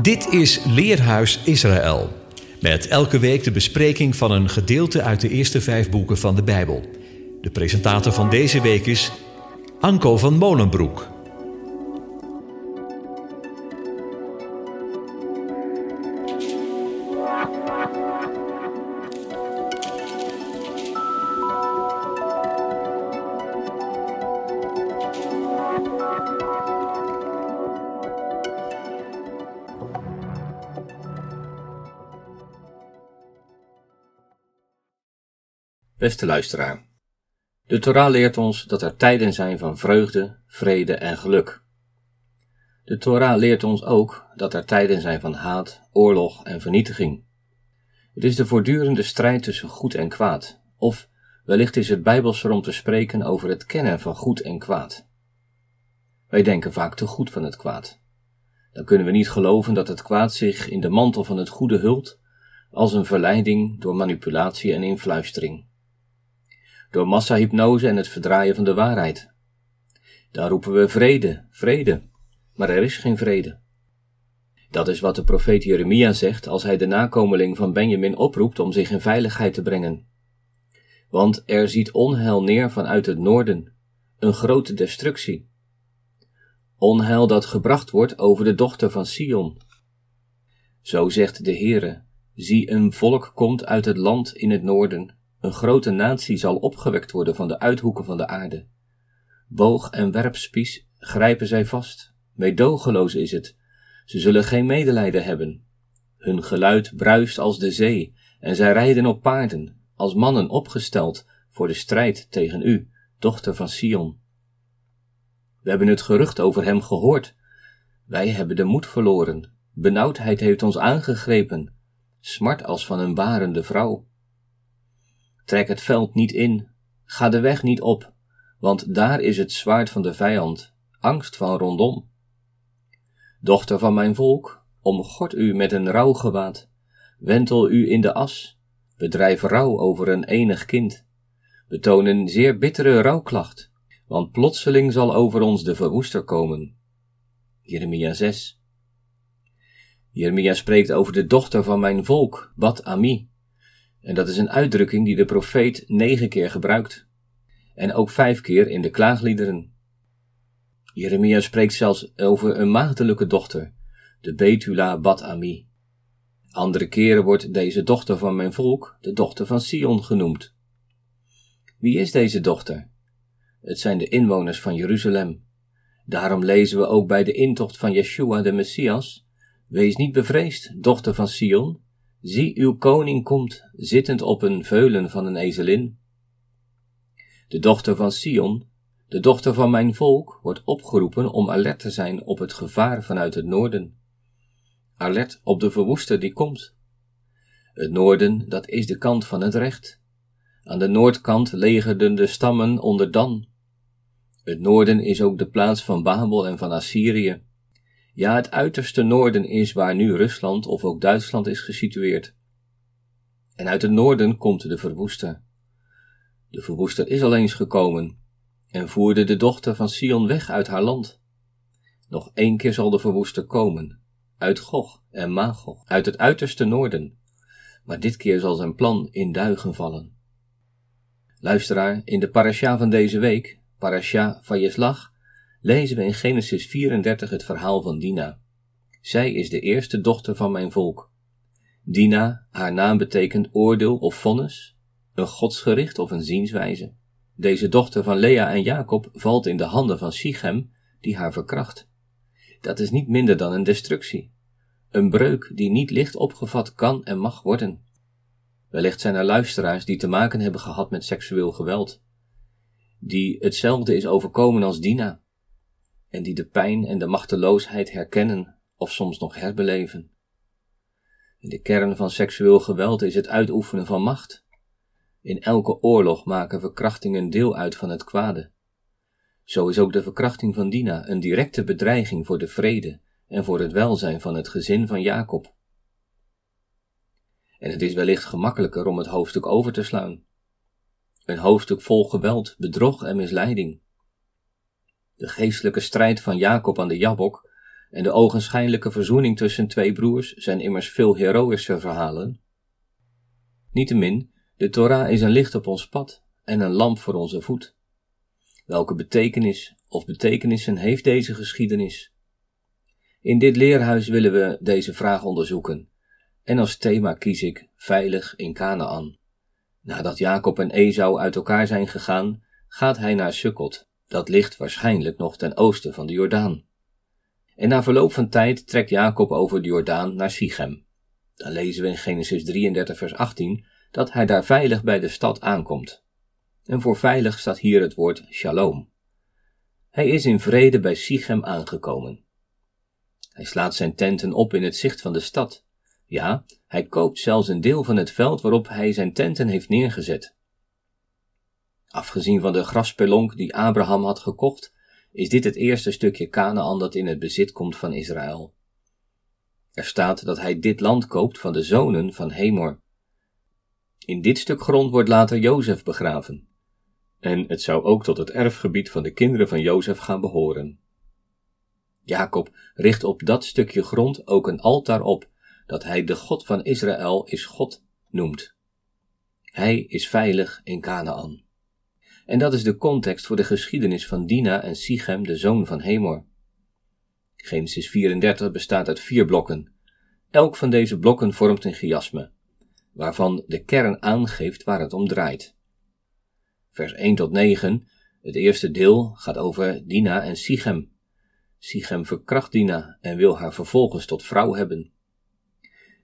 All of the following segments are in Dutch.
Dit is Leerhuis Israël. Met elke week de bespreking van een gedeelte uit de eerste vijf boeken van de Bijbel. De presentator van deze week is Anko van Molenbroek. Beste luisteraar, de Torah leert ons dat er tijden zijn van vreugde, vrede en geluk. De Torah leert ons ook dat er tijden zijn van haat, oorlog en vernietiging. Het is de voortdurende strijd tussen goed en kwaad, of wellicht is het bijbelser om te spreken over het kennen van goed en kwaad. Wij denken vaak te goed van het kwaad. Dan kunnen we niet geloven dat het kwaad zich in de mantel van het goede hult als een verleiding door manipulatie en influistering door massahypnose en het verdraaien van de waarheid. Dan roepen we vrede, vrede, maar er is geen vrede. Dat is wat de profeet Jeremia zegt als hij de nakomeling van Benjamin oproept om zich in veiligheid te brengen. Want er ziet onheil neer vanuit het noorden, een grote destructie. Onheil dat gebracht wordt over de dochter van Sion. Zo zegt de Heere, zie een volk komt uit het land in het noorden, een grote natie zal opgewekt worden van de uithoeken van de aarde. Boog en werpspies grijpen zij vast. Meedogenloos is het. Ze zullen geen medelijden hebben. Hun geluid bruist als de zee, en zij rijden op paarden, als mannen opgesteld voor de strijd tegen u, dochter van Sion. We hebben het gerucht over hem gehoord. Wij hebben de moed verloren. Benauwdheid heeft ons aangegrepen. Smart als van een barende vrouw. Trek het veld niet in, ga de weg niet op, want daar is het zwaard van de vijand, angst van rondom. Dochter van mijn volk, omgord u met een rouwgewaad, wentel u in de as, bedrijf rouw over een enig kind, betoon een zeer bittere rouwklacht, want plotseling zal over ons de verwoester komen. Jeremia 6 Jeremia spreekt over de dochter van mijn volk, Bat Ami, en dat is een uitdrukking die de profeet negen keer gebruikt. En ook vijf keer in de klaagliederen. Jeremia spreekt zelfs over een maagdelijke dochter, de Betula Bat Ami. Andere keren wordt deze dochter van mijn volk de dochter van Sion genoemd. Wie is deze dochter? Het zijn de inwoners van Jeruzalem. Daarom lezen we ook bij de intocht van Yeshua de Messias: Wees niet bevreesd, dochter van Sion, Zie, uw koning komt, zittend op een veulen van een ezelin. De dochter van Sion, de dochter van mijn volk, wordt opgeroepen om alert te zijn op het gevaar vanuit het noorden. Alert op de verwoester die komt. Het noorden, dat is de kant van het recht. Aan de noordkant legerden de stammen onder Dan. Het noorden is ook de plaats van Babel en van Assyrië. Ja, het uiterste noorden is waar nu Rusland of ook Duitsland is gesitueerd. En uit het noorden komt de verwoester. De verwoester is al eens gekomen en voerde de dochter van Sion weg uit haar land. Nog één keer zal de verwoester komen, uit Gog en Magog, uit het uiterste noorden, maar dit keer zal zijn plan in duigen vallen. Luisteraar, in de parasha van deze week, parasha van Jeslach, lezen we in Genesis 34 het verhaal van Dina. Zij is de eerste dochter van mijn volk. Dina, haar naam betekent oordeel of vonnis, een godsgericht of een zienswijze. Deze dochter van Lea en Jacob valt in de handen van Sichem, die haar verkracht. Dat is niet minder dan een destructie. Een breuk die niet licht opgevat kan en mag worden. Wellicht zijn er luisteraars die te maken hebben gehad met seksueel geweld, die hetzelfde is overkomen als Dina, en die de pijn en de machteloosheid herkennen of soms nog herbeleven. In de kern van seksueel geweld is het uitoefenen van macht. In elke oorlog maken verkrachtingen deel uit van het kwade. Zo is ook de verkrachting van Dina een directe bedreiging voor de vrede en voor het welzijn van het gezin van Jacob. En het is wellicht gemakkelijker om het hoofdstuk over te slaan. Een hoofdstuk vol geweld, bedrog en misleiding. De geestelijke strijd van Jacob aan de Jabok en de ogenschijnlijke verzoening tussen twee broers zijn immers veel heroïscher verhalen. Niettemin, de Torah is een licht op ons pad en een lamp voor onze voet. Welke betekenis of betekenissen heeft deze geschiedenis? In dit leerhuis willen we deze vraag onderzoeken en als thema kies ik veilig in Canaan. Nadat Jacob en Esau uit elkaar zijn gegaan, gaat hij naar Sukkot, dat ligt waarschijnlijk nog ten oosten van de Jordaan. En na verloop van tijd trekt Jacob over de Jordaan naar Sichem. Dan lezen we in Genesis 33 vers 18 dat hij daar veilig bij de stad aankomt. En voor veilig staat hier het woord shalom. Hij is in vrede bij Sichem aangekomen. Hij slaat zijn tenten op in het zicht van de stad. Ja, hij koopt zelfs een deel van het veld waarop hij zijn tenten heeft neergezet. Afgezien van de graspelonk die Abraham had gekocht, is dit het eerste stukje Canaan dat in het bezit komt van Israël. Er staat dat hij dit land koopt van de zonen van Hemor. In dit stuk grond wordt later Jozef begraven. En het zou ook tot het erfgebied van de kinderen van Jozef gaan behoren. Jacob richt op dat stukje grond ook een altaar op, dat hij de God van Israël is God noemt. Hij is veilig in Canaan. En dat is de context voor de geschiedenis van Dina en Sichem, de zoon van Hemor. Genesis 34 bestaat uit vier blokken. Elk van deze blokken vormt een chiasme, waarvan de kern aangeeft waar het om draait. Vers 1 tot 9, het eerste deel, gaat over Dina en Sichem. Sichem verkracht Dina en wil haar vervolgens tot vrouw hebben.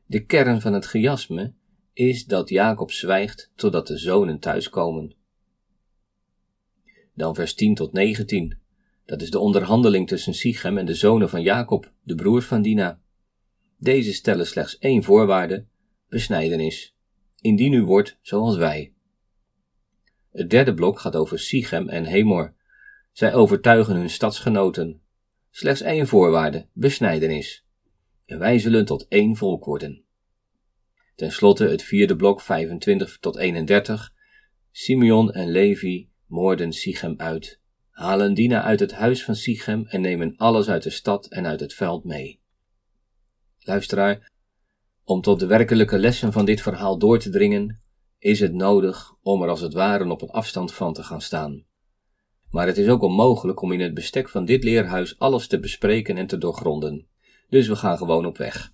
De kern van het chiasme is dat Jacob zwijgt totdat de zonen thuiskomen. Dan vers 10 tot 19. Dat is de onderhandeling tussen Sichem en de zonen van Jacob, de broers van Dina. Deze stellen slechts één voorwaarde: besnijdenis. Indien u wordt zoals wij. Het derde blok gaat over Sichem en Hemor. Zij overtuigen hun stadsgenoten. Slechts één voorwaarde: besnijdenis. En wij zullen tot één volk worden. Ten slotte het vierde blok 25 tot 31. Simeon en Levi moorden Sichem uit, halen Dina uit het huis van Sichem en nemen alles uit de stad en uit het veld mee. Luisteraar, om tot de werkelijke lessen van dit verhaal door te dringen, is het nodig om er als het ware op een afstand van te gaan staan. Maar het is ook onmogelijk om in het bestek van dit leerhuis alles te bespreken en te doorgronden. Dus we gaan gewoon op weg.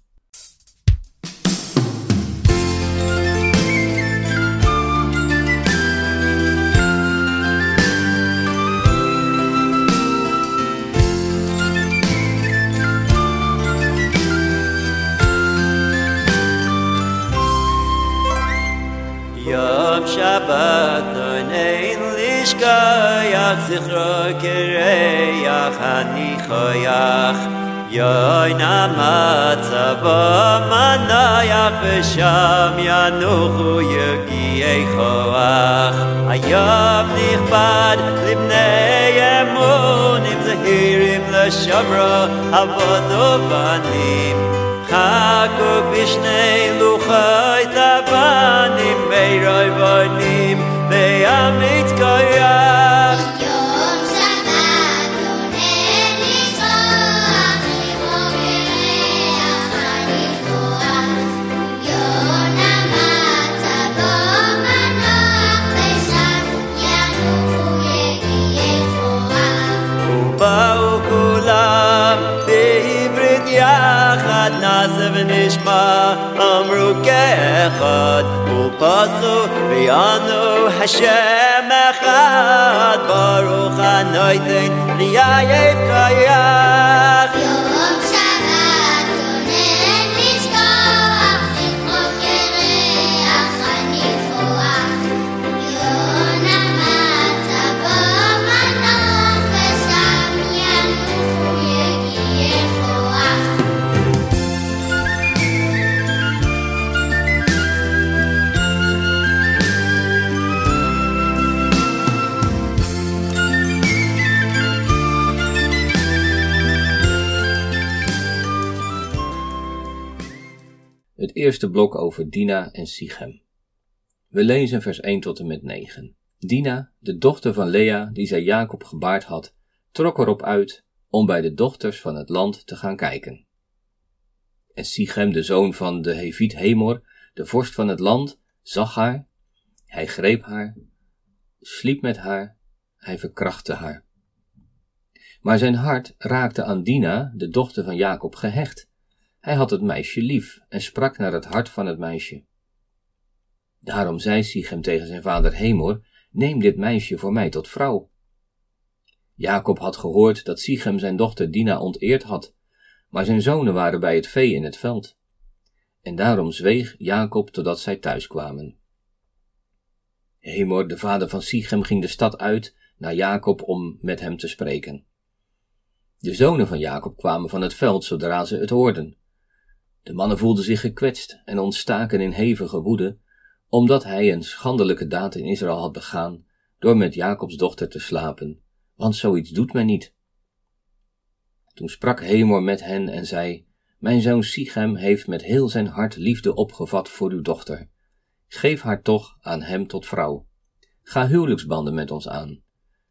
shabato nein lishka ya zikra kere ya khani khoyakh ya ina matzav mana ya fsham ya nu khoyegi ey khoyakh ayam nikhbad libne yemun in zehirim la shamra avot vanim khak bishnei lukhay בירוי בונים וימית כויח נעשה ונשמע, אמרו כאחד, ופתחו ויענו השם אחד, ברוך הנויתן, ליעייב eerste blok over Dina en Sichem. We lezen vers 1 tot en met 9. Dina, de dochter van Lea, die zij Jacob gebaard had, trok erop uit om bij de dochters van het land te gaan kijken. En Sichem, de zoon van de Heviet Hemor, de vorst van het land, zag haar. Hij greep haar, sliep met haar, hij verkrachtte haar. Maar zijn hart raakte aan Dina, de dochter van Jacob, gehecht hij had het meisje lief en sprak naar het hart van het meisje. Daarom zei Sichem tegen zijn vader Hemor, neem dit meisje voor mij tot vrouw. Jacob had gehoord dat Sichem zijn dochter Dina onteerd had, maar zijn zonen waren bij het vee in het veld. En daarom zweeg Jacob totdat zij thuis kwamen. Hemor, de vader van Sichem, ging de stad uit naar Jacob om met hem te spreken. De zonen van Jacob kwamen van het veld zodra ze het hoorden. De mannen voelden zich gekwetst en ontstaken in hevige woede, omdat hij een schandelijke daad in Israël had begaan door met Jacobs dochter te slapen, want zoiets doet men niet. Toen sprak Hemor met hen en zei, Mijn zoon Sichem heeft met heel zijn hart liefde opgevat voor uw dochter. Geef haar toch aan hem tot vrouw. Ga huwelijksbanden met ons aan.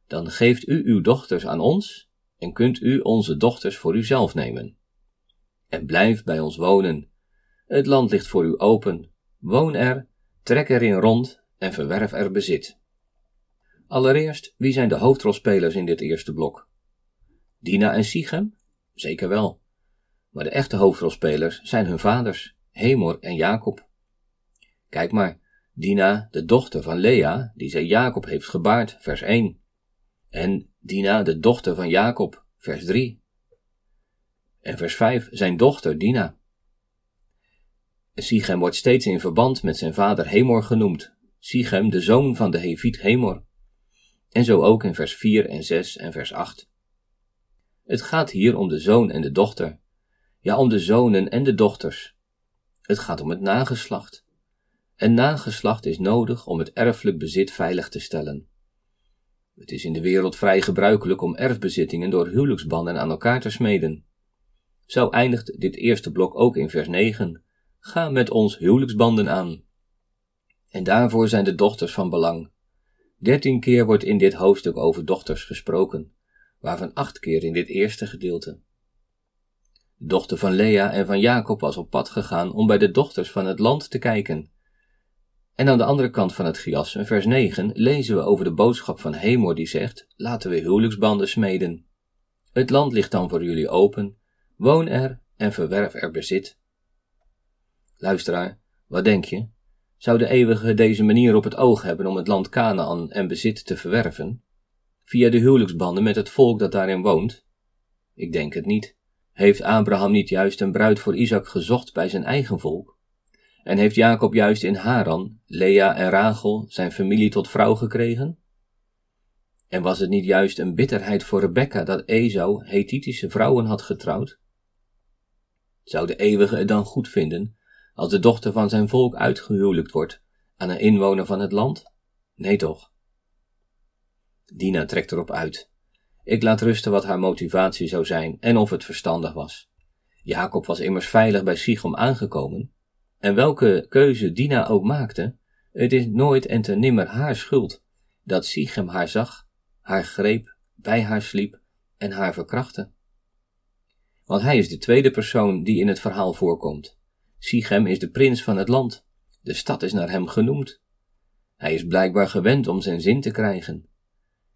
Dan geeft u uw dochters aan ons en kunt u onze dochters voor uzelf nemen. En blijf bij ons wonen. Het land ligt voor u open. Woon er, trek erin rond en verwerf er bezit. Allereerst, wie zijn de hoofdrolspelers in dit eerste blok? Dina en Sichem? Zeker wel. Maar de echte hoofdrolspelers zijn hun vaders, Hemor en Jacob. Kijk maar, Dina, de dochter van Lea, die zij Jacob heeft gebaard, vers 1. En Dina, de dochter van Jacob, vers 3. En vers 5, zijn dochter Dina. Sichem wordt steeds in verband met zijn vader Hemor genoemd. Sichem, de zoon van de Heviet Hemor. En zo ook in vers 4 en 6 en vers 8. Het gaat hier om de zoon en de dochter. Ja, om de zonen en de dochters. Het gaat om het nageslacht. En nageslacht is nodig om het erfelijk bezit veilig te stellen. Het is in de wereld vrij gebruikelijk om erfbezittingen door huwelijksbanden aan elkaar te smeden. Zo eindigt dit eerste blok ook in vers 9. Ga met ons huwelijksbanden aan. En daarvoor zijn de dochters van belang. Dertien keer wordt in dit hoofdstuk over dochters gesproken, waarvan acht keer in dit eerste gedeelte. De dochter van Lea en van Jacob was op pad gegaan om bij de dochters van het land te kijken. En aan de andere kant van het gras, in vers 9, lezen we over de boodschap van Hemor die zegt: Laten we huwelijksbanden smeden. Het land ligt dan voor jullie open, woon er en verwerf er bezit. Luisteraar, wat denk je? Zou de eeuwige deze manier op het oog hebben om het land Canaan en bezit te verwerven? Via de huwelijksbanden met het volk dat daarin woont? Ik denk het niet. Heeft Abraham niet juist een bruid voor Isaac gezocht bij zijn eigen volk? En heeft Jacob juist in Haran, Lea en Rachel zijn familie tot vrouw gekregen? En was het niet juist een bitterheid voor Rebecca dat Esau Hethitische vrouwen had getrouwd? Zou de eeuwige het dan goed vinden als de dochter van zijn volk uitgehuwelijkt wordt aan een inwoner van het land? Nee toch? Dina trekt erop uit. Ik laat rusten wat haar motivatie zou zijn en of het verstandig was. Jacob was immers veilig bij Sichem aangekomen, en welke keuze Dina ook maakte, het is nooit en te nimmer haar schuld dat Sichem haar zag, haar greep, bij haar sliep en haar verkrachtte. Want hij is de tweede persoon die in het verhaal voorkomt. Sichem is de prins van het land. De stad is naar hem genoemd. Hij is blijkbaar gewend om zijn zin te krijgen.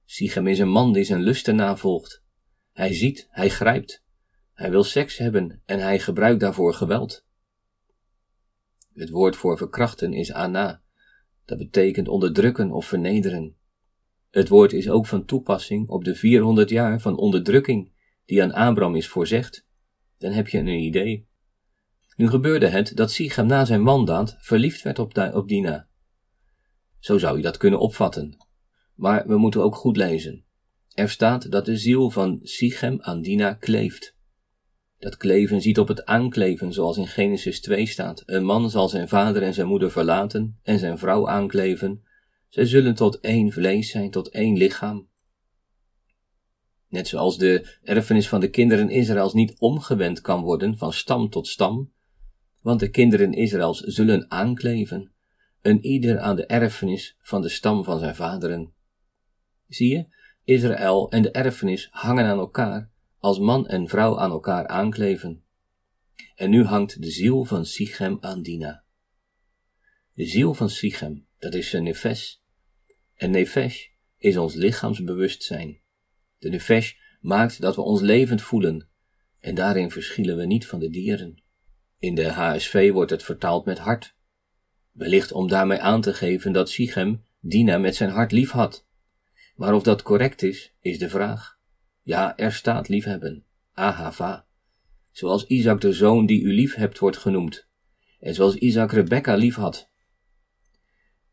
Sichem is een man die zijn lusten navolgt. Hij ziet, hij grijpt. Hij wil seks hebben en hij gebruikt daarvoor geweld. Het woord voor verkrachten is ana. Dat betekent onderdrukken of vernederen. Het woord is ook van toepassing op de 400 jaar van onderdrukking die aan Abraham is voorzegd. Dan heb je een idee. Nu gebeurde het dat Sichem na zijn mandaat verliefd werd op, op Dina. Zo zou je dat kunnen opvatten. Maar we moeten ook goed lezen. Er staat dat de ziel van Sichem aan Dina kleeft. Dat kleven ziet op het aankleven, zoals in Genesis 2 staat. Een man zal zijn vader en zijn moeder verlaten en zijn vrouw aankleven. Zij zullen tot één vlees zijn, tot één lichaam. Net zoals de erfenis van de kinderen Israëls niet omgewend kan worden van stam tot stam, want de kinderen Israëls zullen aankleven, een ieder aan de erfenis van de stam van zijn vaderen. Zie je, Israël en de erfenis hangen aan elkaar als man en vrouw aan elkaar aankleven. En nu hangt de ziel van Sichem aan Dina. De ziel van Sichem, dat is zijn nefesh. En nefesh is ons lichaamsbewustzijn. De nefesh maakt dat we ons levend voelen, en daarin verschillen we niet van de dieren. In de HSV wordt het vertaald met hart. Wellicht om daarmee aan te geven dat Sichem Dina met zijn hart lief had. Maar of dat correct is, is de vraag. Ja, er staat liefhebben, ahava. Zoals Isaac de zoon die u lief hebt wordt genoemd. En zoals Isaac Rebecca lief had.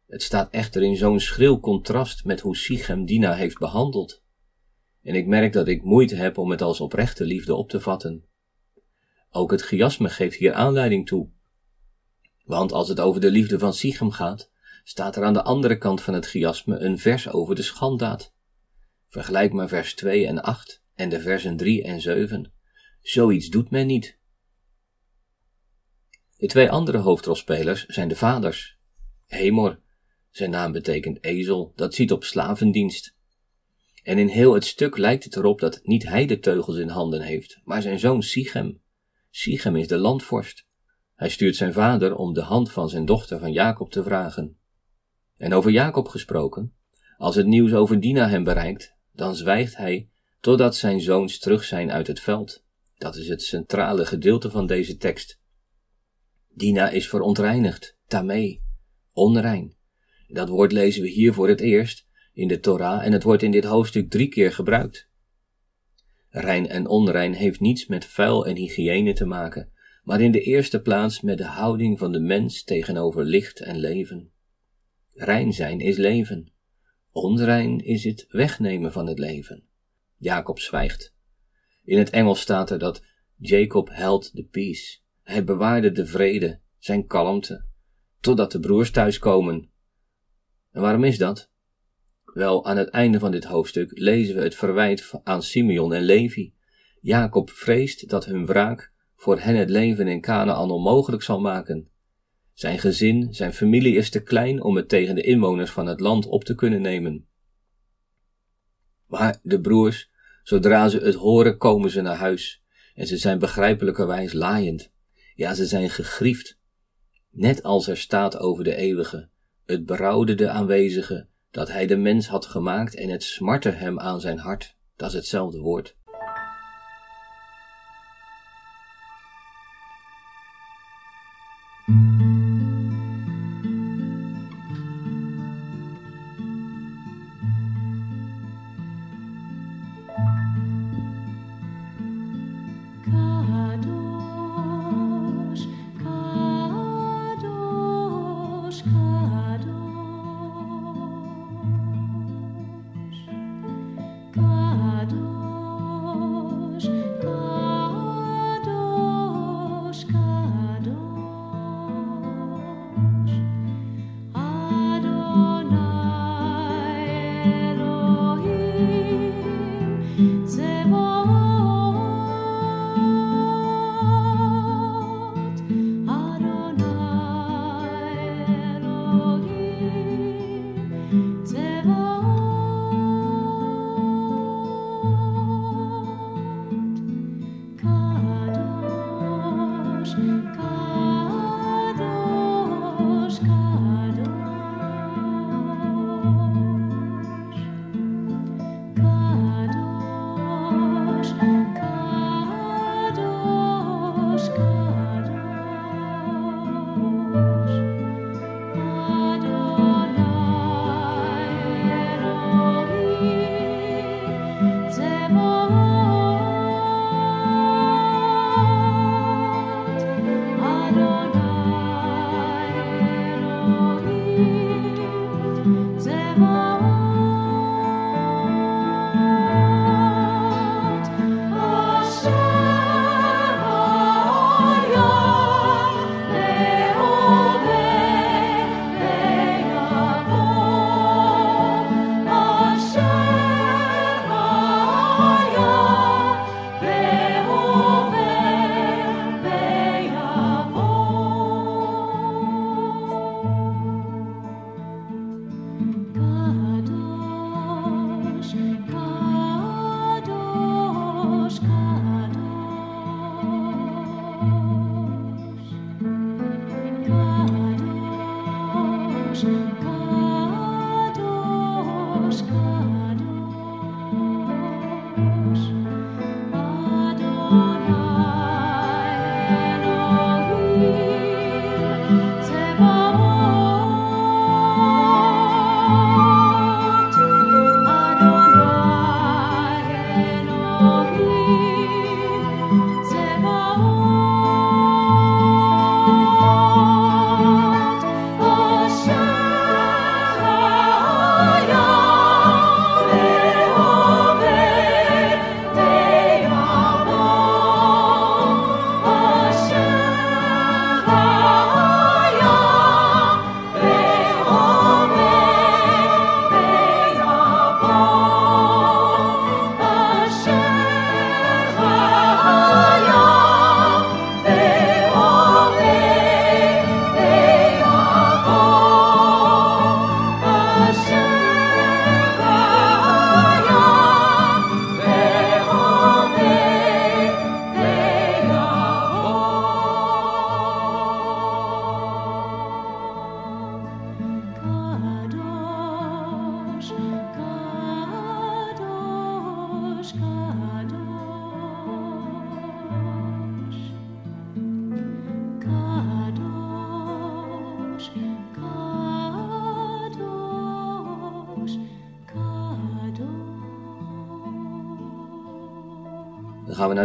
Het staat echter in zo'n schril contrast met hoe Sichem Dina heeft behandeld. En ik merk dat ik moeite heb om het als oprechte liefde op te vatten. Ook het chiasme geeft hier aanleiding toe. Want als het over de liefde van Sichem gaat, staat er aan de andere kant van het chiasme een vers over de schanddaad. Vergelijk maar vers 2 en 8 en de versen 3 en 7. Zoiets doet men niet. De twee andere hoofdrolspelers zijn de vaders. Hemor, zijn naam betekent ezel, dat ziet op slavendienst. En in heel het stuk lijkt het erop dat niet hij de teugels in handen heeft, maar zijn zoon Sichem. Sichem is de landvorst. Hij stuurt zijn vader om de hand van zijn dochter van Jacob te vragen. En over Jacob gesproken, als het nieuws over Dina hem bereikt, dan zwijgt hij totdat zijn zoons terug zijn uit het veld. Dat is het centrale gedeelte van deze tekst. Dina is verontreinigd, tamee, onrein. Dat woord lezen we hier voor het eerst in de Torah en het wordt in dit hoofdstuk drie keer gebruikt. Rein en onrein heeft niets met vuil en hygiëne te maken, maar in de eerste plaats met de houding van de mens tegenover licht en leven. Rein zijn is leven. Onrein is het wegnemen van het leven. Jacob zwijgt. In het Engels staat er dat Jacob held the peace. Hij bewaarde de vrede, zijn kalmte, totdat de broers thuiskomen. En waarom is dat? Wel, aan het einde van dit hoofdstuk lezen we het verwijt aan Simeon en Levi. Jacob vreest dat hun wraak voor hen het leven in Canaan onmogelijk zal maken. Zijn gezin, zijn familie is te klein om het tegen de inwoners van het land op te kunnen nemen. Maar de broers, zodra ze het horen, komen ze naar huis, en ze zijn begrijpelijkerwijs laaiend. Ja, ze zijn gegriefd. Net als er staat over de eeuwige, het berouwde de aanwezige, dat hij de mens had gemaakt en het smartte hem aan zijn hart. Dat is hetzelfde woord.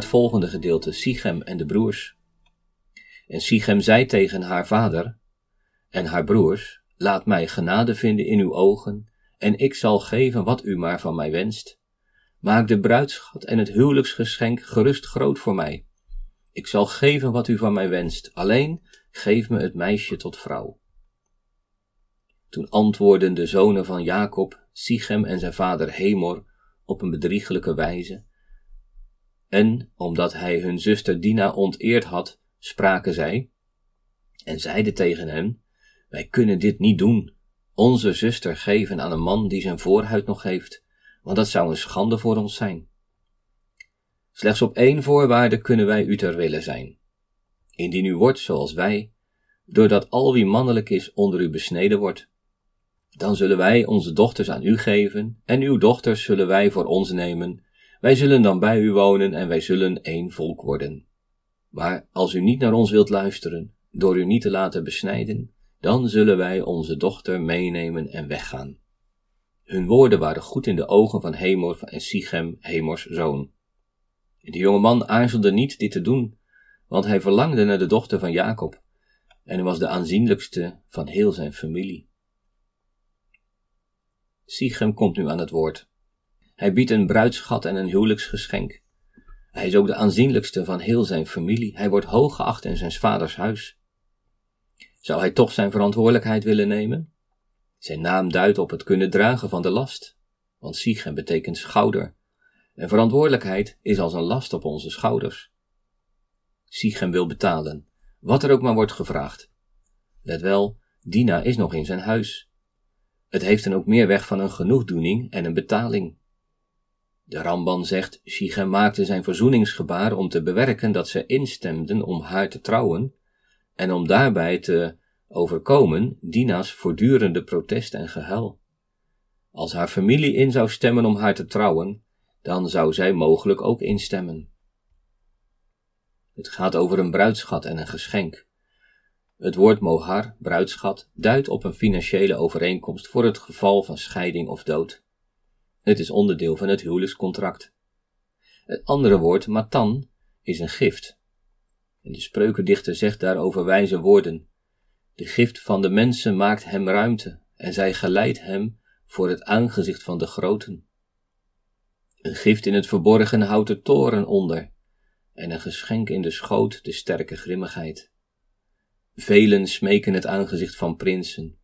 Volgende gedeelte, Sichem en de broers. En Sichem zei tegen haar vader en haar broers, laat mij genade vinden in uw ogen, en ik zal geven wat u maar van mij wenst. Maak de bruidschat en het huwelijksgeschenk gerust groot voor mij. Ik zal geven wat u van mij wenst, alleen geef me het meisje tot vrouw. Toen antwoordden de zonen van Jacob, Sichem en zijn vader Hemor, op een bedrieglijke wijze. En, omdat hij hun zuster Dina onteerd had, spraken zij, en zeiden tegen hem, wij kunnen dit niet doen, onze zuster geven aan een man die zijn voorhuid nog heeft, want dat zou een schande voor ons zijn. Slechts op één voorwaarde kunnen wij u ter wille zijn. Indien u wordt zoals wij, doordat al wie mannelijk is onder u besneden wordt, dan zullen wij onze dochters aan u geven, en uw dochters zullen wij voor ons nemen. Wij zullen dan bij u wonen en wij zullen één volk worden. Maar als u niet naar ons wilt luisteren, door u niet te laten besnijden, dan zullen wij onze dochter meenemen en weggaan. Hun woorden waren goed in de ogen van Hemor en Sichem, Hemors zoon. De jonge man aarzelde niet dit te doen, want hij verlangde naar de dochter van Jacob, en hij was de aanzienlijkste van heel zijn familie. Sichem komt nu aan het woord. Hij biedt een bruidschat en een huwelijksgeschenk. Hij is ook de aanzienlijkste van heel zijn familie. Hij wordt hoog geacht in zijn vaders huis. Zou hij toch zijn verantwoordelijkheid willen nemen? Zijn naam duidt op het kunnen dragen van de last, want Sichem betekent schouder. En verantwoordelijkheid is als een last op onze schouders. Sichem wil betalen, wat er ook maar wordt gevraagd. Let wel, Dina is nog in zijn huis. Het heeft dan ook meer weg van een genoegdoening en een betaling. De Ramban zegt, Sichem maakte zijn verzoeningsgebaar om te bewerken dat ze instemden om haar te trouwen en om daarbij te overkomen Dina's voortdurende protest en gehuil. Als haar familie in zou stemmen om haar te trouwen, dan zou zij mogelijk ook instemmen. Het gaat over een bruidschat en een geschenk. Het woord mohar, bruidschat, duidt op een financiële overeenkomst voor het geval van scheiding of dood. Het is onderdeel van het huwelijkscontract. Het andere woord, matan, is een gift. En de spreukendichter zegt daarover wijze woorden. De gift van de mensen maakt hem ruimte, en zij geleidt hem voor het aangezicht van de groten. Een gift in het verborgen houdt de toren onder, en een geschenk in de schoot de sterke grimmigheid. Velen smeken het aangezicht van prinsen,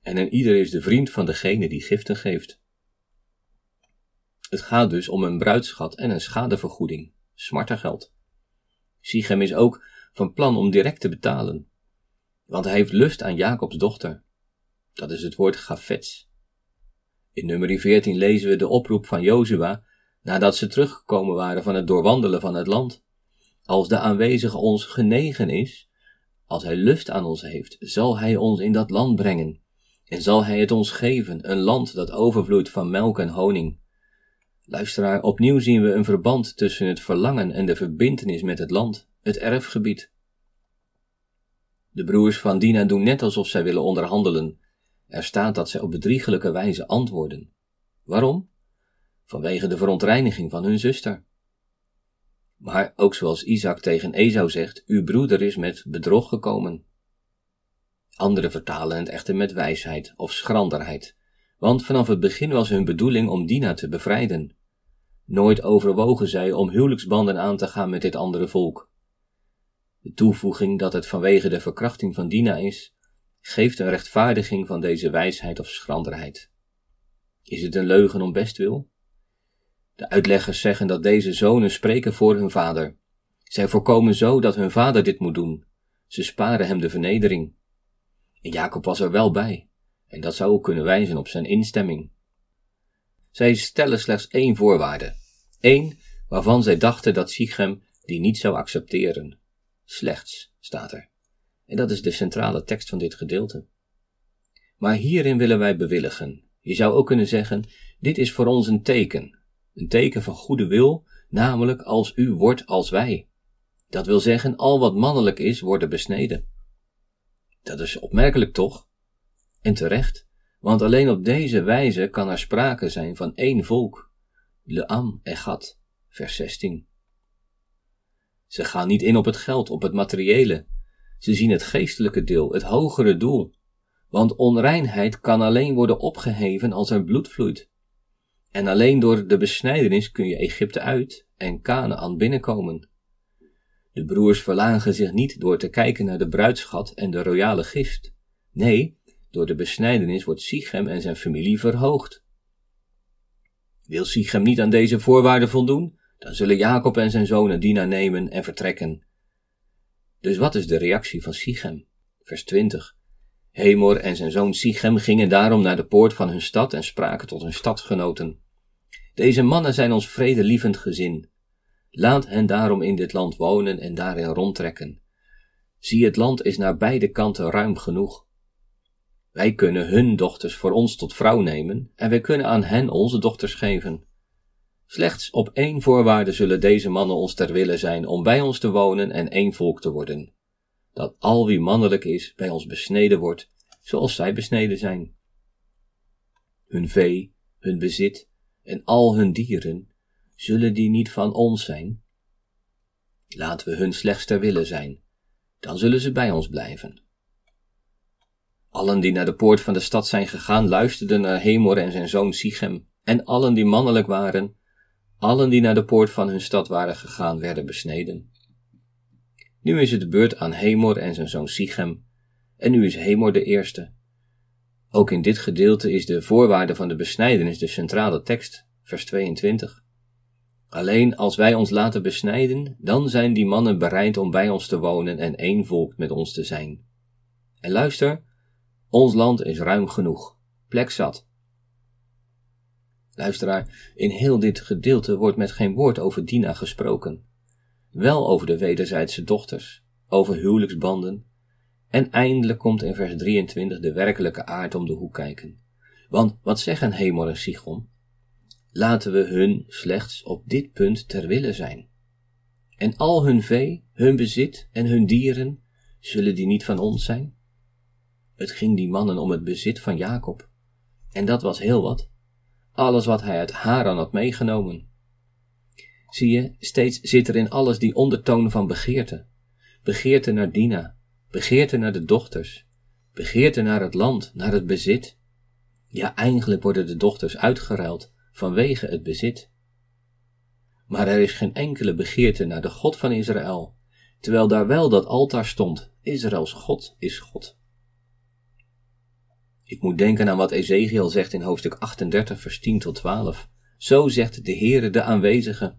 en een ieder is de vriend van degene die giften geeft. Het gaat dus om een bruidschat en een schadevergoeding, smartengeld. Sichem is ook van plan om direct te betalen, want hij heeft lust aan Jacobs dochter. Dat is het woord gafets. In nummer 14 lezen we de oproep van Jozua nadat ze teruggekomen waren van het doorwandelen van het land. Als de aanwezige ons genegen is, als hij lust aan ons heeft, zal hij ons in dat land brengen en zal hij het ons geven, een land dat overvloeit van melk en honing. Luisteraar, opnieuw zien we een verband tussen het verlangen en de verbintenis met het land, het erfgebied. De broers van Dina doen net alsof zij willen onderhandelen. Er staat dat zij op bedriegelijke wijze antwoorden. Waarom? Vanwege de verontreiniging van hun zuster. Maar ook zoals Isaac tegen Esau zegt, uw broeder is met bedrog gekomen. Anderen vertalen het echter met wijsheid of schranderheid, want vanaf het begin was hun bedoeling om Dina te bevrijden. Nooit overwogen zij om huwelijksbanden aan te gaan met dit andere volk. De toevoeging dat het vanwege de verkrachting van Dina is, geeft een rechtvaardiging van deze wijsheid of schranderheid. Is het een leugen om bestwil? De uitleggers zeggen dat deze zonen spreken voor hun vader. Zij voorkomen zo dat hun vader dit moet doen. Ze sparen hem de vernedering. En Jacob was er wel bij, en dat zou ook kunnen wijzen op zijn instemming. Zij stellen slechts één voorwaarde. Eén waarvan zij dachten dat Sichem die niet zou accepteren. Slechts, staat er. En dat is de centrale tekst van dit gedeelte. Maar hierin willen wij bewilligen. Je zou ook kunnen zeggen, dit is voor ons een teken. Een teken van goede wil, namelijk als u wordt als wij. Dat wil zeggen, al wat mannelijk is, worden besneden. Dat is opmerkelijk toch? En terecht, want alleen op deze wijze kan er sprake zijn van één volk. Leam Echad, vers 16. Ze gaan niet in op het geld, op het materiële. Ze zien het geestelijke deel, het hogere doel. Want onreinheid kan alleen worden opgeheven als er bloed vloeit. En alleen door de besnijdenis kun je Egypte uit en Canaan binnenkomen. De broers verlagen zich niet door te kijken naar de bruidschat en de royale gist. Nee, door de besnijdenis wordt Sichem en zijn familie verhoogd. Wil Sichem niet aan deze voorwaarden voldoen, dan zullen Jacob en zijn zonen Dina nemen en vertrekken. Dus wat is de reactie van Sichem? Vers 20. Hemor en zijn zoon Sichem gingen daarom naar de poort van hun stad en spraken tot hun stadgenoten. Deze mannen zijn ons vredelievend gezin. Laat hen daarom in dit land wonen en daarin rondtrekken. Zie, het land is naar beide kanten ruim genoeg. Wij kunnen hun dochters voor ons tot vrouw nemen en wij kunnen aan hen onze dochters geven. Slechts op één voorwaarde zullen deze mannen ons ter wille zijn om bij ons te wonen en één volk te worden. Dat al wie mannelijk is bij ons besneden wordt, zoals zij besneden zijn. Hun vee, hun bezit en al hun dieren, zullen die niet van ons zijn? Laten we hun slechts ter wille zijn, dan zullen ze bij ons blijven. Allen die naar de poort van de stad zijn gegaan, luisterden naar Hemor en zijn zoon Sichem, en allen die mannelijk waren, allen die naar de poort van hun stad waren gegaan, werden besneden. Nu is het de beurt aan Hemor en zijn zoon Sichem, en nu is Hemor de eerste. Ook in dit gedeelte is de voorwaarde van de besnijdenis de centrale tekst, vers 22. Alleen als wij ons laten besnijden, dan zijn die mannen bereid om bij ons te wonen en één volk met ons te zijn. En luister, ons land is ruim genoeg, plek zat. Luisteraar, in heel dit gedeelte wordt met geen woord over Dina gesproken. Wel over de wederzijdse dochters, over huwelijksbanden. En eindelijk komt in vers 23 de werkelijke aard om de hoek kijken. Want wat zeggen Hemor en Sichon? Laten we hun slechts op dit punt ter wille zijn. En al hun vee, hun bezit en hun dieren, zullen die niet van ons zijn? Het ging die mannen om het bezit van Jacob. En dat was heel wat. Alles wat hij uit Haran had meegenomen. Zie je, steeds zit er in alles die ondertoon van begeerte. Begeerte naar Dina, begeerte naar de dochters, begeerte naar het land, naar het bezit. Ja, eigenlijk worden de dochters uitgeruild vanwege het bezit. Maar er is geen enkele begeerte naar de God van Israël, terwijl daar wel dat altaar stond: Israëls God is God. Ik moet denken aan wat Ezekiel zegt in hoofdstuk 38, vers 10 tot 12. Zo zegt de Heere de aanwezige.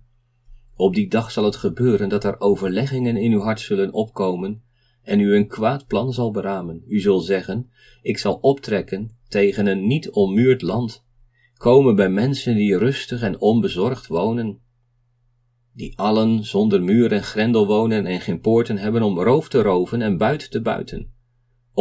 Op die dag zal het gebeuren dat er overleggingen in uw hart zullen opkomen en u een kwaad plan zal beramen. U zult zeggen, ik zal optrekken tegen een niet ommuurd land, komen bij mensen die rustig en onbezorgd wonen, die allen zonder muur en grendel wonen en geen poorten hebben om roof te roven en buit te buiten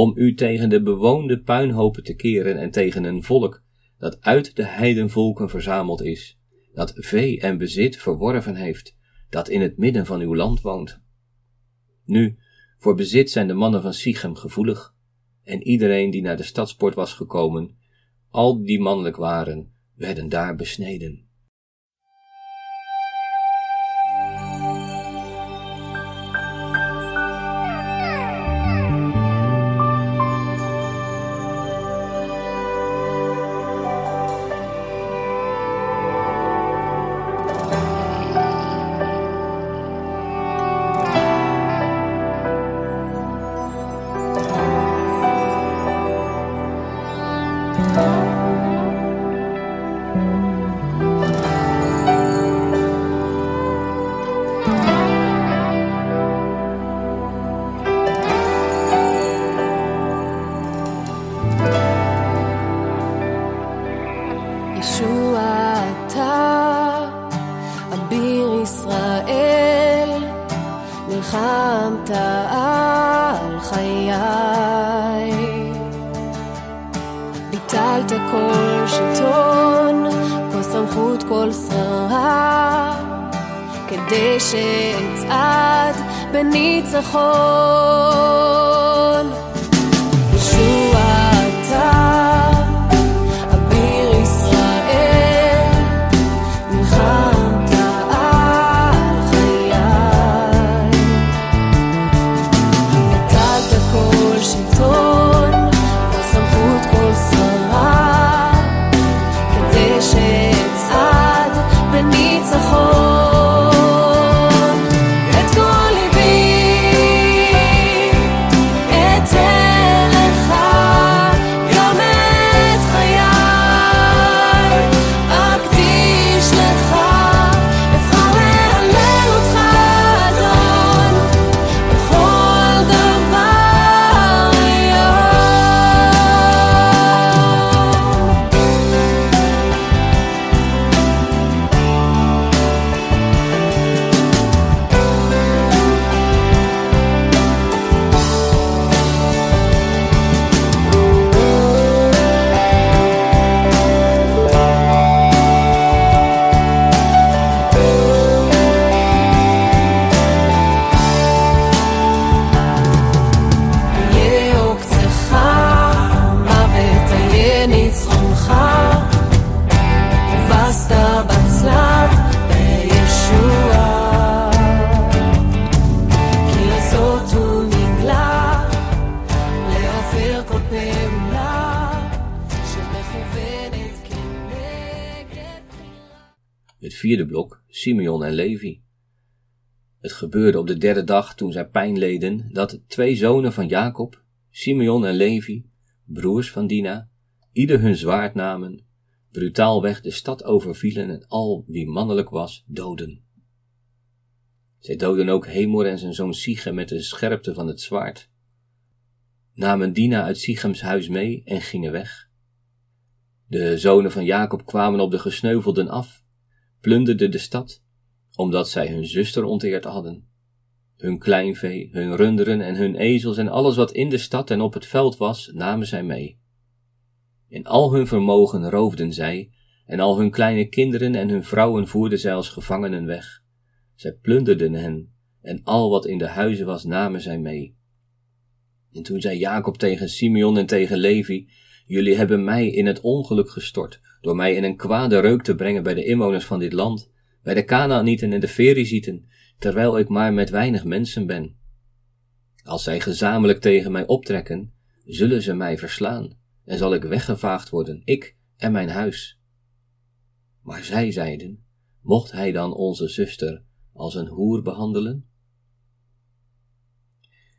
om u tegen de bewoonde puinhopen te keren en tegen een volk dat uit de heidenvolken verzameld is, dat vee en bezit verworven heeft, dat in het midden van uw land woont. Nu, voor bezit zijn de mannen van Sichem gevoelig, en iedereen die naar de stadspoort was gekomen, al die mannelijk waren, werden daar besneden. Vierde blok Simeon en Levi. Het gebeurde op de derde dag toen zij pijn leden dat twee zonen van Jacob, Simeon en Levi, broers van Dina, ieder hun zwaard namen, brutaalweg de stad overvielen en al wie mannelijk was doden. Zij doden ook Hemor en zijn zoon Sichem met de scherpte van het zwaard, namen Dina uit Sichems huis mee en gingen weg. De zonen van Jacob kwamen op de gesneuvelden af, plunderden de stad, omdat zij hun zuster onteerd hadden. Hun kleinvee, hun runderen en hun ezels en alles wat in de stad en op het veld was, namen zij mee. In al hun vermogen roofden zij, en al hun kleine kinderen en hun vrouwen voerden zij als gevangenen weg. Zij plunderden hen, en al wat in de huizen was, namen zij mee. En toen zei Jacob tegen Simeon en tegen Levi, jullie hebben mij in het ongeluk gestort, door mij in een kwade reuk te brengen bij de inwoners van dit land, bij de Kanaanieten en de Ferizieten, terwijl ik maar met weinig mensen ben. Als zij gezamenlijk tegen mij optrekken, zullen ze mij verslaan, en zal ik weggevaagd worden, ik en mijn huis. Maar zij zeiden, mocht hij dan onze zuster als een hoer behandelen?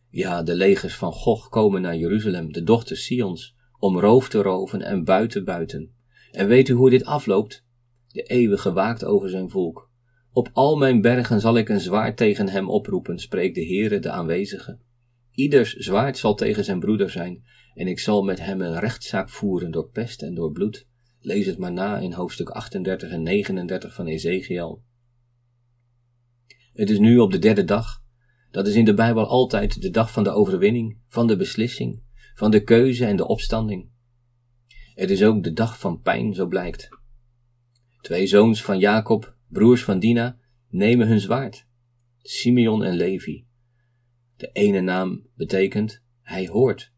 Ja, de legers van Gog komen naar Jeruzalem, de dochter Sions, om roof te roven en buiten buiten. En weet u hoe dit afloopt? De eeuwige waakt over zijn volk. Op al mijn bergen zal ik een zwaard tegen hem oproepen, spreekt de Heere, de aanwezige. Ieders zwaard zal tegen zijn broeder zijn, en ik zal met hem een rechtszaak voeren door pest en door bloed. Lees het maar na in hoofdstuk 38 en 39 van Ezekiel. Het is nu op de derde dag. Dat is in de Bijbel altijd de dag van de overwinning, van de beslissing, van de keuze en de opstanding. Het is ook de dag van pijn, zo blijkt. Twee zoons van Jacob, broers van Dina, nemen hun zwaard. Simeon en Levi. De ene naam betekent hij hoort.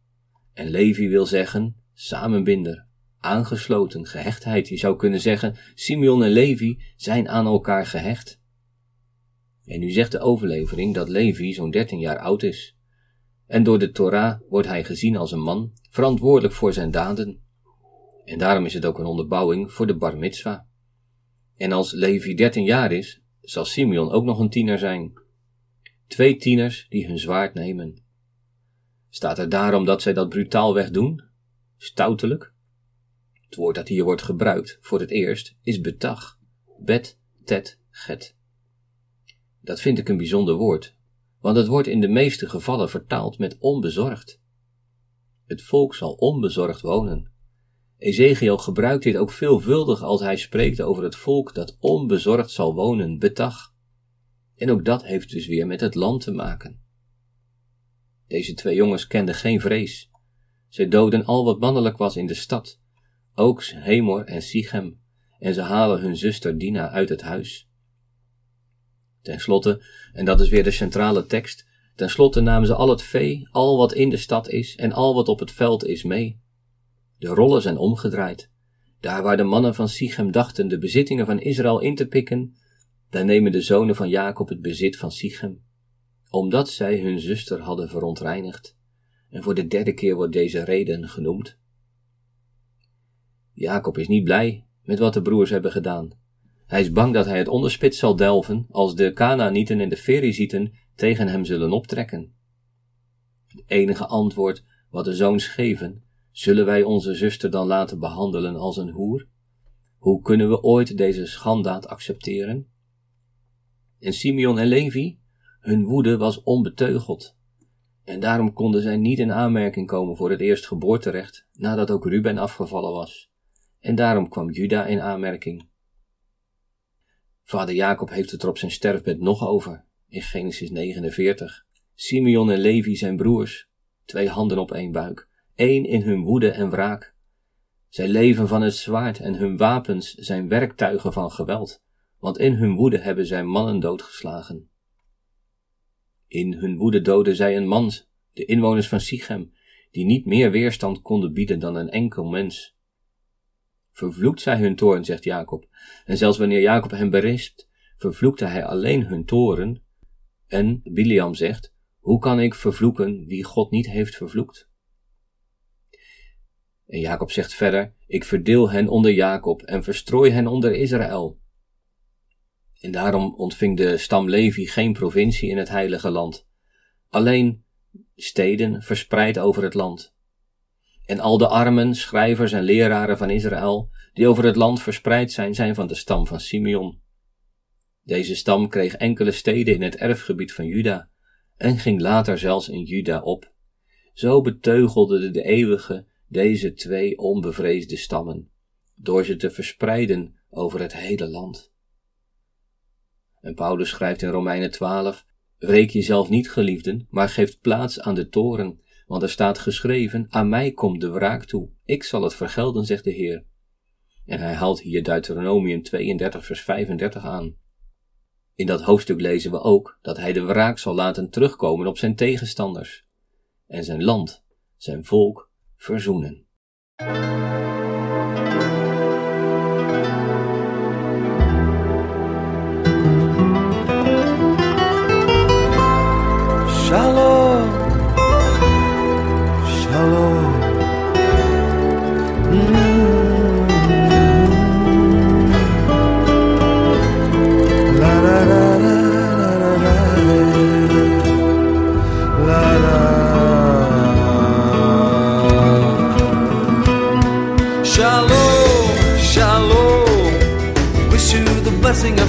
En Levi wil zeggen samenbinder, aangesloten, gehechtheid. Je zou kunnen zeggen, Simeon en Levi zijn aan elkaar gehecht. En nu zegt de overlevering dat Levi zo'n dertien jaar oud is. En door de Torah wordt hij gezien als een man, verantwoordelijk voor zijn daden. En daarom is het ook een onderbouwing voor de bar mitzvah. En als Levi dertien jaar is, zal Simeon ook nog een tiener zijn. Twee tieners die hun zwaard nemen. Staat er daarom dat zij dat brutaalweg doen? Stoutelijk? Het woord dat hier wordt gebruikt voor het eerst is betag. Bet, tet, get. Dat vind ik een bijzonder woord, want het wordt in de meeste gevallen vertaald met onbezorgd. Het volk zal onbezorgd wonen. Ezekiel gebruikt dit ook veelvuldig als hij spreekt over het volk dat onbezorgd zal wonen, betag. En ook dat heeft dus weer met het land te maken. Deze twee jongens kenden geen vrees. Zij doden al wat mannelijk was in de stad, ook Hemor en Sichem, en ze halen hun zuster Dina uit het huis. Ten slotte, en dat is weer de centrale tekst, ten slotte namen ze al het vee, al wat in de stad is en al wat op het veld is mee. De rollen zijn omgedraaid. Daar waar de mannen van Sichem dachten de bezittingen van Israël in te pikken, daar nemen de zonen van Jacob het bezit van Sichem, omdat zij hun zuster hadden verontreinigd. En voor de derde keer wordt deze reden genoemd. Jacob is niet blij met wat de broers hebben gedaan. Hij is bang dat hij het onderspit zal delven als de Kanaanieten en de Ferizieten tegen hem zullen optrekken. Het enige antwoord wat de zoons geven, zullen wij onze zuster dan laten behandelen als een hoer? Hoe kunnen we ooit deze schandaad accepteren? En Simeon en Levi, hun woede was onbeteugeld. En daarom konden zij niet in aanmerking komen voor het eerstgeboorterecht, nadat ook Ruben afgevallen was. En daarom kwam Juda in aanmerking. Vader Jacob heeft het er op zijn sterfbed nog over, in Genesis 49. Simeon en Levi zijn broers, twee handen op één buik, één in hun woede en wraak. Zij leven van het zwaard en hun wapens zijn werktuigen van geweld, want in hun woede hebben zij mannen doodgeslagen. In hun woede doden zij een man, de inwoners van Sichem, die niet meer weerstand konden bieden dan een enkel mens. Vervloekt zij hun toorn, zegt Jacob, en zelfs wanneer Jacob hen berispt, vervloekte hij alleen hun toren. En Biliam zegt, hoe kan ik vervloeken wie God niet heeft vervloekt? En Jacob zegt verder, ik verdeel hen onder Jacob en verstrooi hen onder Israël. En daarom ontving de stam Levi geen provincie in het heilige land, alleen steden verspreid over het land. En al de armen, schrijvers en leraren van Israël, die over het land verspreid zijn, zijn van de stam van Simeon. Deze stam kreeg enkele steden in het erfgebied van Juda en ging later zelfs in Juda op. Zo beteugelde de eeuwige deze twee onbevreesde stammen, door ze te verspreiden over het hele land. En Paulus schrijft in Romeinen 12: Wreek jezelf niet, geliefden, maar geeft plaats aan de toren, want er staat geschreven: Aan mij komt de wraak toe, ik zal het vergelden, zegt de Heer. En hij haalt hier Deuteronomium 32, vers 35 aan. In dat hoofdstuk lezen we ook dat hij de wraak zal laten terugkomen op zijn tegenstanders en zijn land, zijn volk verzoenen.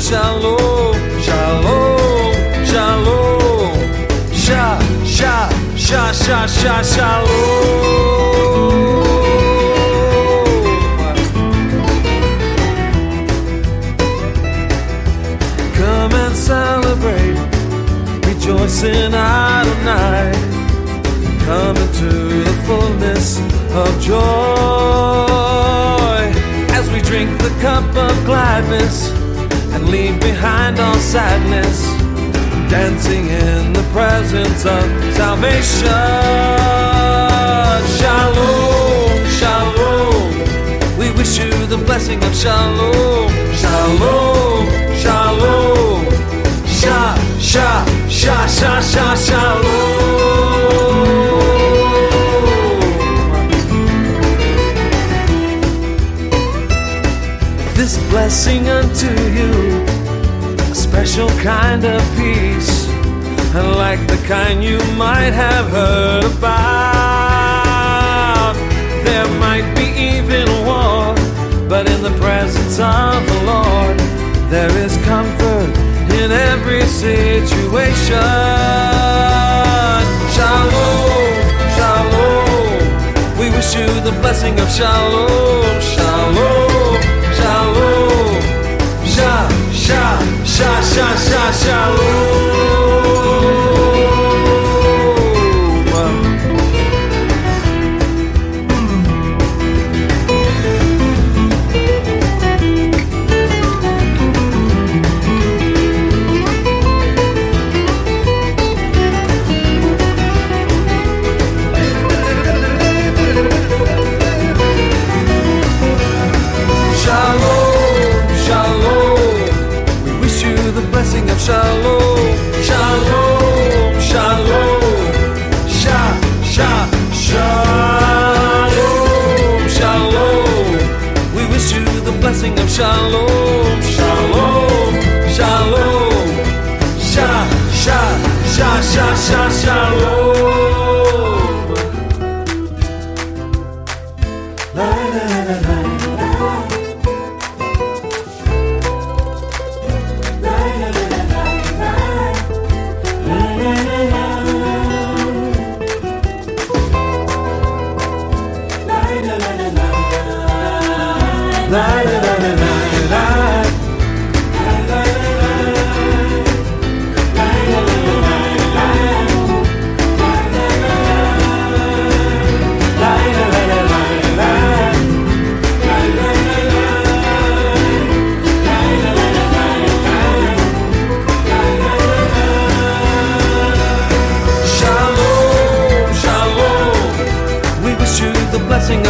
Shalom, shalom, shalom. Sha, sha, sha, sha, sha, shalom. Come and celebrate, rejoice in Adonai. Come into the fullness of joy as we drink the cup of gladness leave behind all sadness dancing in the presence of salvation. Shalom, shalom. We wish you the blessing of shalom, shalom, shalom. Sha, sha, sha, sha, sha, shalom. Blessing unto you a special kind of peace, like the kind you might have heard about. There might be even war, but in the presence of the Lord, there is comfort in every situation. Shalom, shalom. We wish you the blessing of shalom, shalom. Sha, sha, sha, sha, shalom.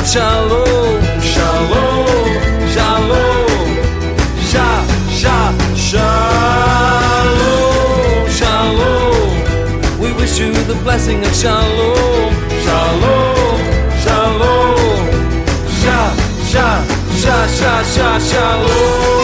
Shalom, shalom, shalom. Sha, sha, shalom, shalom. We wish you the blessing of shalom, shalom, shalom. Sha, sha, sha, sha, sha, shalom.